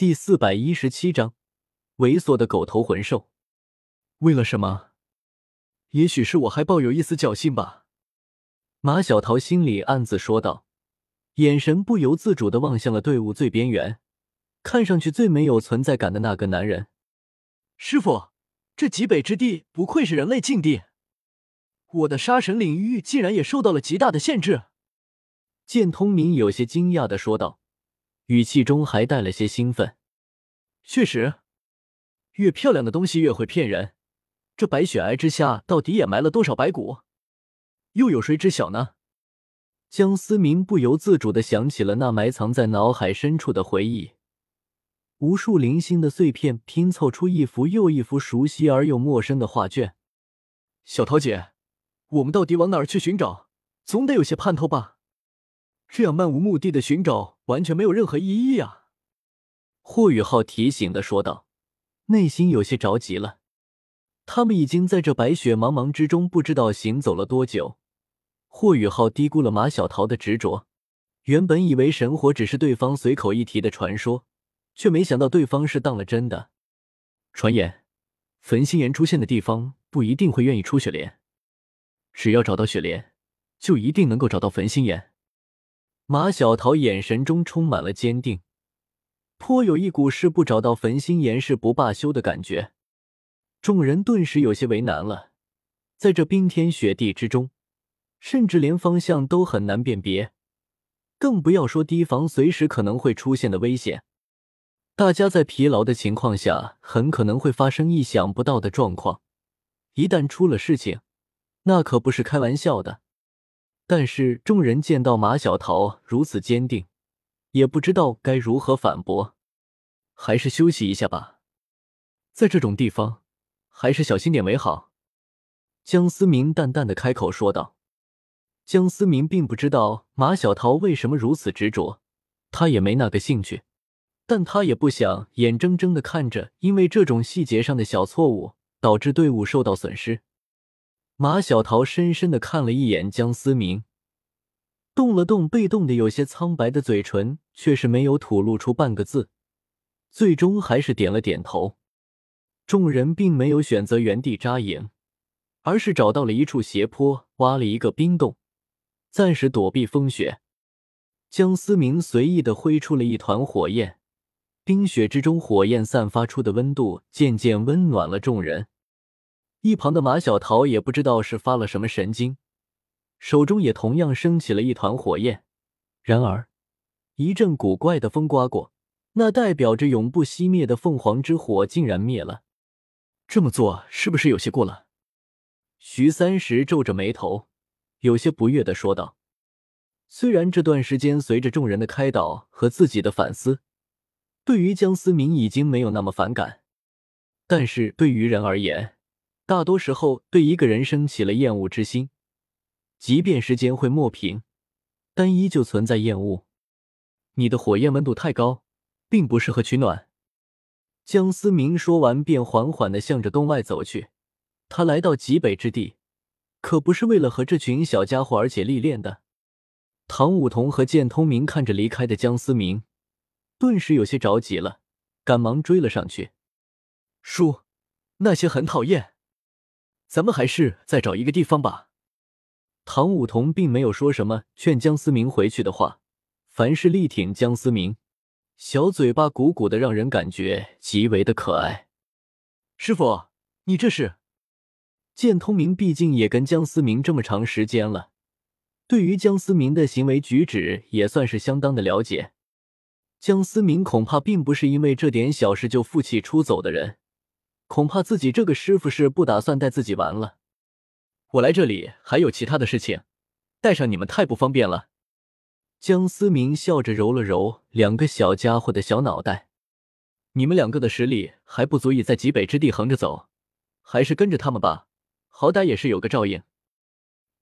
第四百一十七章，猥琐的狗头魂兽。为了什么？也许是我还抱有一丝侥幸吧。马小桃心里暗自说道，眼神不由自主的望向了队伍最边缘，看上去最没有存在感的那个男人。师傅，这极北之地不愧是人类禁地，我的杀神领域竟然也受到了极大的限制。剑通明有些惊讶的说道。语气中还带了些兴奋。确实，越漂亮的东西越会骗人。这白雪皑之下到底掩埋了多少白骨，又有谁知晓呢？江思明不由自主的想起了那埋藏在脑海深处的回忆，无数零星的碎片拼凑出一幅又一幅熟悉而又陌生的画卷。小桃姐，我们到底往哪儿去寻找？总得有些盼头吧？这样漫无目的的寻找，完全没有任何意义啊！霍雨浩提醒的说道，内心有些着急了。他们已经在这白雪茫茫之中不知道行走了多久。霍雨浩低估了马小桃的执着，原本以为神火只是对方随口一提的传说，却没想到对方是当了真的。传言，焚心岩出现的地方不一定会愿意出雪莲，只要找到雪莲，就一定能够找到焚心岩。马小桃眼神中充满了坚定，颇有一股誓不找到焚心岩誓不罢休的感觉。众人顿时有些为难了，在这冰天雪地之中，甚至连方向都很难辨别，更不要说提防随时可能会出现的危险。大家在疲劳的情况下，很可能会发生意想不到的状况，一旦出了事情，那可不是开玩笑的。但是众人见到马小桃如此坚定，也不知道该如何反驳，还是休息一下吧。在这种地方，还是小心点为好。江思明淡淡的开口说道。江思明并不知道马小桃为什么如此执着，他也没那个兴趣，但他也不想眼睁睁的看着因为这种细节上的小错误导致队伍受到损失。马小桃深深的看了一眼江思明，动了动被冻得有些苍白的嘴唇，却是没有吐露出半个字，最终还是点了点头。众人并没有选择原地扎营，而是找到了一处斜坡，挖了一个冰洞，暂时躲避风雪。江思明随意的挥出了一团火焰，冰雪之中火焰散发出的温度渐渐温暖了众人。一旁的马小桃也不知道是发了什么神经，手中也同样升起了一团火焰。然而，一阵古怪的风刮过，那代表着永不熄灭的凤凰之火竟然灭了。这么做是不是有些过了？徐三石皱着眉头，有些不悦的说道：“虽然这段时间随着众人的开导和自己的反思，对于江思明已经没有那么反感，但是对于人而言。”大多时候，对一个人生起了厌恶之心，即便时间会抹平，但依旧存在厌恶。你的火焰温度太高，并不适合取暖。江思明说完，便缓缓的向着洞外走去。他来到极北之地，可不是为了和这群小家伙而且历练的。唐武桐和剑通明看着离开的江思明，顿时有些着急了，赶忙追了上去。叔，那些很讨厌。咱们还是再找一个地方吧。唐武桐并没有说什么劝江思明回去的话，凡事力挺江思明，小嘴巴鼓鼓的，让人感觉极为的可爱。师傅，你这是？见通明毕竟也跟江思明这么长时间了，对于江思明的行为举止也算是相当的了解。江思明恐怕并不是因为这点小事就负气出走的人。恐怕自己这个师傅是不打算带自己玩了。我来这里还有其他的事情，带上你们太不方便了。江思明笑着揉了揉两个小家伙的小脑袋，你们两个的实力还不足以在极北之地横着走，还是跟着他们吧，好歹也是有个照应。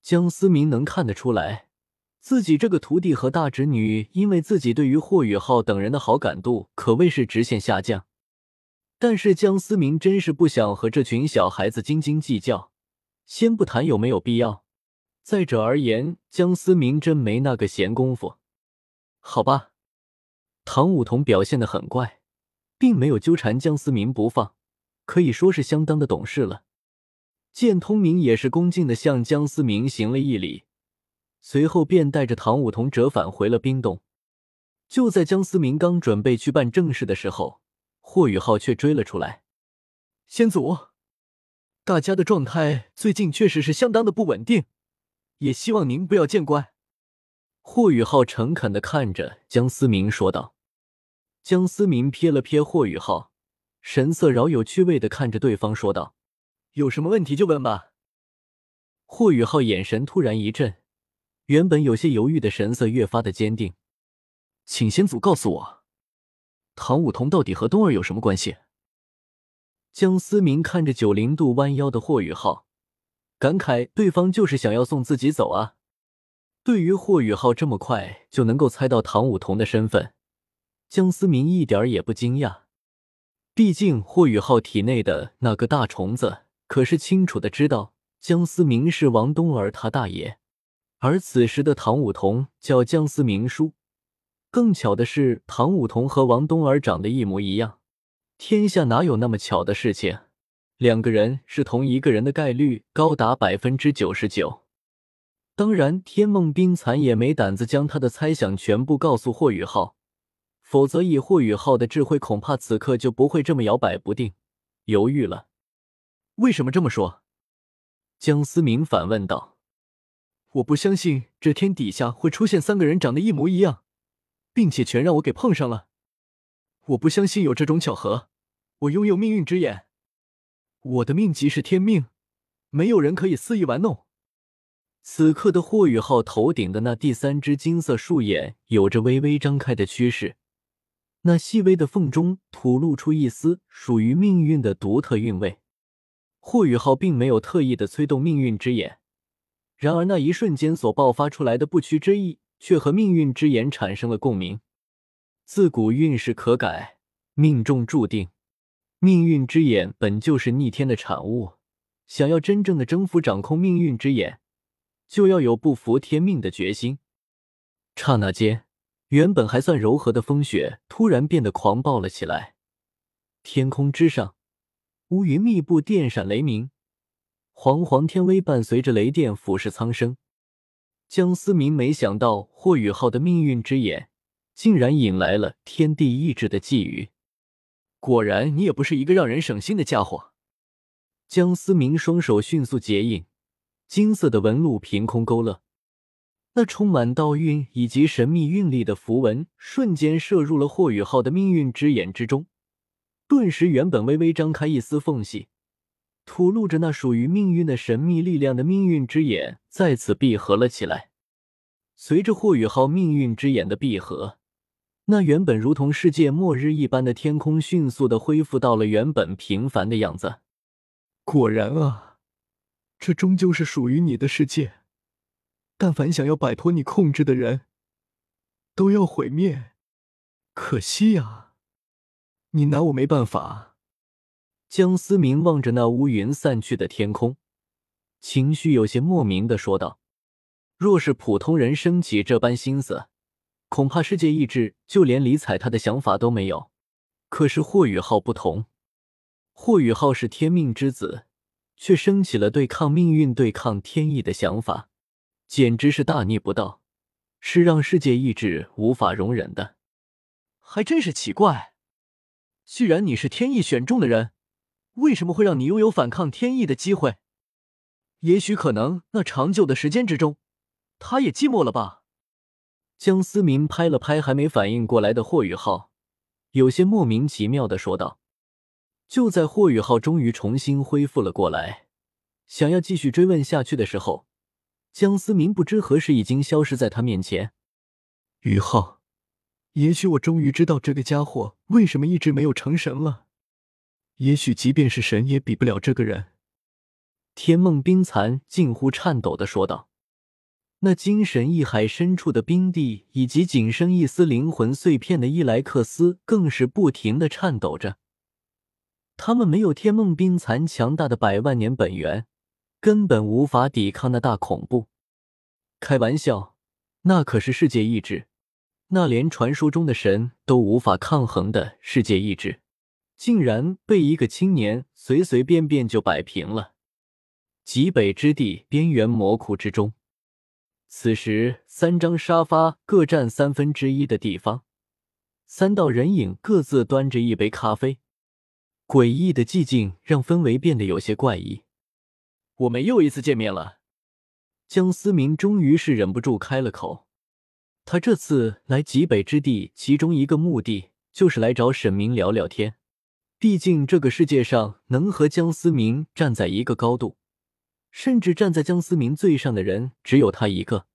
江思明能看得出来，自己这个徒弟和大侄女因为自己对于霍雨浩等人的好感度可谓是直线下降。但是江思明真是不想和这群小孩子斤斤计较，先不谈有没有必要，再者而言，江思明真没那个闲工夫。好吧，唐舞桐表现的很怪，并没有纠缠江思明不放，可以说是相当的懂事了。见通明也是恭敬的向江思明行了一礼，随后便带着唐舞桐折返回了冰洞。就在江思明刚准备去办正事的时候，霍雨浩却追了出来：“先祖，大家的状态最近确实是相当的不稳定，也希望您不要见怪。”霍雨浩诚恳的看着江思明说道。江思明瞥了瞥霍雨浩，神色饶有趣味的看着对方说道：“有什么问题就问吧。”霍雨浩眼神突然一震，原本有些犹豫的神色越发的坚定。请先祖告诉我，唐舞桐到底和冬儿有什么关系？江思明看着九零度弯腰的霍雨浩，感慨对方就是想要送自己走啊。对于霍雨浩这么快就能够猜到唐舞桐的身份。江思明一点也不惊讶，毕竟霍雨浩体内的那个大虫子可是清楚的知道江思明是王冬儿他大爷，而此时的唐舞桐叫江思明叔。更巧的是，唐舞桐和王冬儿长得一模一样，天下哪有那么巧的事情？两个人是同一个人的概率高达百分之九十九。当然，天梦冰蚕也没胆子将他的猜想全部告诉霍雨浩。否则，以霍雨浩的智慧，恐怕此刻就不会这么摇摆不定、犹豫了。为什么这么说？江思明反问道。我不相信这天底下会出现三个人长得一模一样，并且全让我给碰上了。我不相信有这种巧合。我拥有命运之眼，我的命即是天命，没有人可以肆意玩弄。此刻的霍雨浩头顶的那第三只金色树眼，有着微微张开的趋势。那细微的缝中吐露出一丝属于命运的独特韵味。霍雨浩并没有特意的催动命运之眼，然而那一瞬间所爆发出来的不屈之意，却和命运之眼产生了共鸣。自古运势可改，命中注定。命运之眼本就是逆天的产物，想要真正的征服、掌控命运之眼，就要有不服天命的决心。刹那间。原本还算柔和的风雪，突然变得狂暴了起来。天空之上，乌云密布，电闪雷鸣，煌煌天威伴随着雷电俯视苍生。江思明没想到霍雨浩的命运之眼，竟然引来了天地意志的觊觎。果然，你也不是一个让人省心的家伙。江思明双手迅速结印，金色的纹路凭空勾勒。那充满道韵以及神秘韵力的符文，瞬间射入了霍雨浩的命运之眼之中。顿时，原本微微张开一丝缝隙，吐露着那属于命运的神秘力量的命运之眼再次闭合了起来。随着霍雨浩命运之眼的闭合，那原本如同世界末日一般的天空迅速的恢复到了原本平凡的样子。果然啊，这终究是属于你的世界。但凡想要摆脱你控制的人，都要毁灭。可惜呀，你拿我没办法。江思明望着那乌云散去的天空，情绪有些莫名的说道：“若是普通人生起这般心思，恐怕世界意志就连理睬他的想法都没有。可是霍雨浩不同，霍雨浩是天命之子，却升起了对抗命运、对抗天意的想法。”简直是大逆不道，是让世界意志无法容忍的。还真是奇怪，既然你是天意选中的人，为什么会让你拥有反抗天意的机会？也许可能那长久的时间之中，他也寂寞了吧？江思明拍了拍还没反应过来的霍雨浩，有些莫名其妙的说道。就在霍雨浩终于重新恢复了过来，想要继续追问下去的时候。江思明不知何时已经消失在他面前。于浩，也许我终于知道这个家伙为什么一直没有成神了。也许即便是神也比不了这个人。天梦冰蚕近乎颤抖的说道：“那精神意海深处的冰帝，以及仅剩一丝灵魂碎片的伊莱克斯，更是不停的颤抖着。他们没有天梦冰蚕强大的百万年本源。”根本无法抵抗那大恐怖。开玩笑，那可是世界意志，那连传说中的神都无法抗衡的世界意志。竟然被一个青年随随便便就摆平了。极北之地边缘魔窟之中，此时三张沙发各占三分之一的地方，三道人影各自端着一杯咖啡，诡异的寂静让氛围变得有些怪异。我们又一次见面了，江思明终于是忍不住开了口。他这次来极北之地，其中一个目的就是来找沈明聊聊天。毕竟这个世界上能和江思明站在一个高度。甚至站在江思明最上的人只有他一个，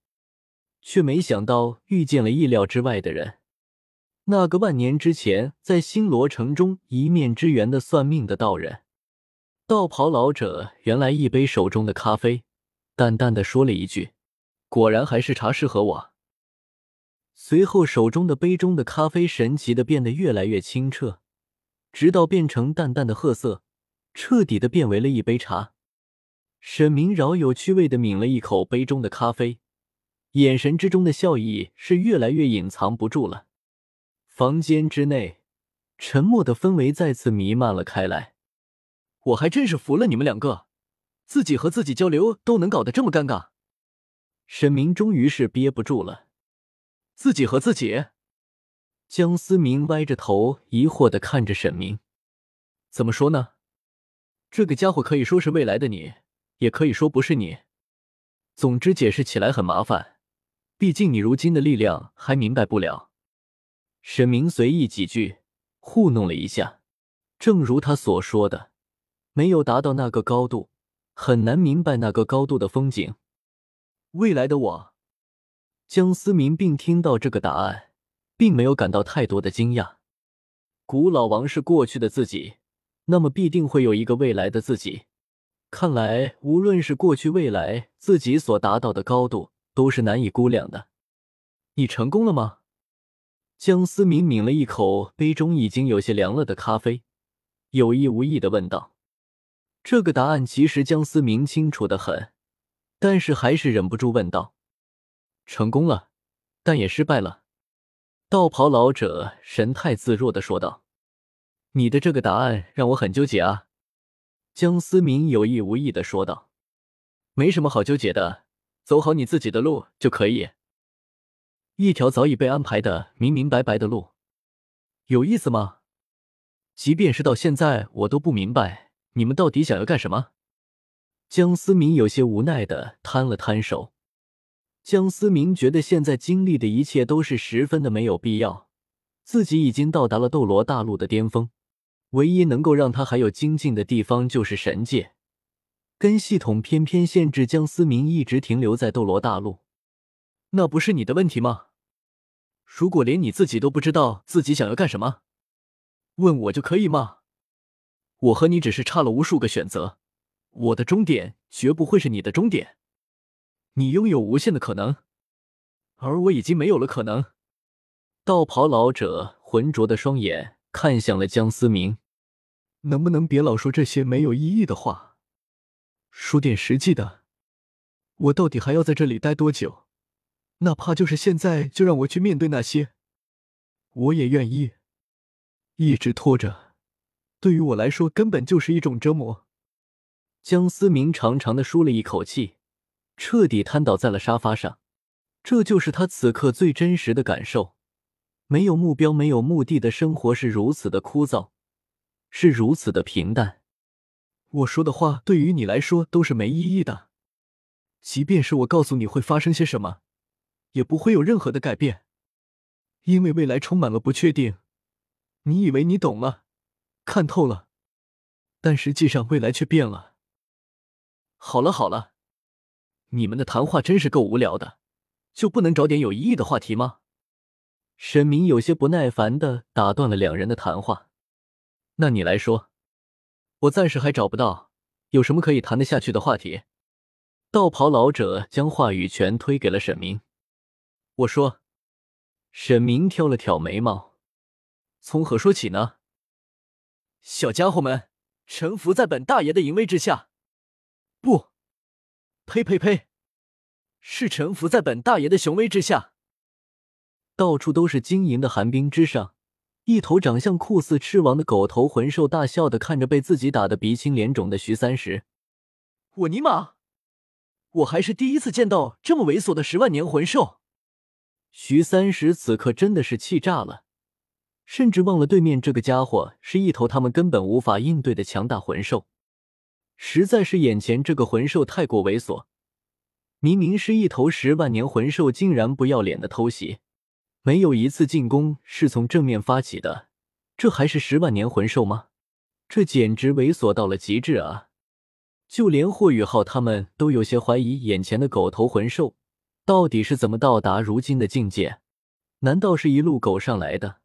却没想到遇见了意料之外的人。那个万年之前在星罗城中一面之缘的算命的道人，道袍老者原来一杯手中的咖啡，淡淡的说了一句：“果然还是茶适合我。”随后手中的杯中的咖啡神奇的变得越来越清澈，直到变成淡淡的褐色，彻底的变为了一杯茶。沈明饶有趣味的抿了一口杯中的咖啡，眼神之中的笑意是越来越隐藏不住了。房间之内，沉默的氛围再次弥漫了开来。我还真是服了你们两个，自己和自己交流都能搞得这么尴尬。沈明终于是憋不住了，自己和自己。江思明歪着头，疑惑的看着沈明，怎么说呢？这个家伙可以说是未来的你。也可以说不是你，总之解释起来很麻烦，毕竟你如今的力量还明白不了。沈明随意几句糊弄了一下，正如他所说的，没有达到那个高度，很难明白那个高度的风景。未来的我，江思明并听到这个答案，并没有感到太多的惊讶。古老王是过去的自己，那么必定会有一个未来的自己。看来，无论是过去、未来，自己所达到的高度都是难以估量的。你成功了吗？江思明抿了一口杯中已经有些凉了的咖啡，有意无意的问道。这个答案其实江思明清楚的很，但是还是忍不住问道：“成功了，但也失败了。”道袍老者神态自若的说道：“你的这个答案让我很纠结啊。”江思明有意无意的说道：“没什么好纠结的，走好你自己的路就可以。一条早已被安排的明明白白的路，有意思吗？即便是到现在，我都不明白你们到底想要干什么。”江思明有些无奈的摊了摊手。江思明觉得现在经历的一切都是十分的没有必要，自己已经到达了斗罗大陆的巅峰。唯一能够让他还有精进的地方就是神界，跟系统偏偏限制江思明一直停留在斗罗大陆，那不是你的问题吗？如果连你自己都不知道自己想要干什么，问我就可以吗？我和你只是差了无数个选择，我的终点绝不会是你的终点。你拥有无限的可能，而我已经没有了可能。道袍老者浑浊的双眼看向了江思明。能不能别老说这些没有意义的话，说点实际的。我到底还要在这里待多久？哪怕就是现在，就让我去面对那些，我也愿意。一直拖着，对于我来说根本就是一种折磨。江思明长长的舒了一口气，彻底瘫倒在了沙发上。这就是他此刻最真实的感受：没有目标、没有目的的生活是如此的枯燥。是如此的平淡，我说的话对于你来说都是没意义的。即便是我告诉你会发生些什么，也不会有任何的改变，因为未来充满了不确定。你以为你懂了，看透了，但实际上未来却变了。好了好了，你们的谈话真是够无聊的，就不能找点有意义的话题吗？沈明有些不耐烦的打断了两人的谈话。那你来说，我暂时还找不到有什么可以谈得下去的话题。道袍老者将话语权推给了沈明。我说，沈明挑了挑眉毛，从何说起呢？小家伙们，臣服在本大爷的淫威之下。不，呸呸呸，是臣服在本大爷的雄威之下。到处都是晶莹的寒冰之上。一头长相酷似赤王的狗头魂兽大笑的看着被自己打得鼻青脸肿的徐三石。我尼玛！我还是第一次见到这么猥琐的十万年魂兽。徐三石此刻真的是气炸了，甚至忘了对面这个家伙是一头他们根本无法应对的强大魂兽。实在是眼前这个魂兽太过猥琐，明明是一头十万年魂兽，竟然不要脸的偷袭，没有一次进攻是从正面发起的，这还是十万年魂兽吗？这简直猥琐到了极致啊！就连霍雨浩他们都有些怀疑眼前的狗头魂兽到底是怎么到达如今的境界？难道是一路狗上来的？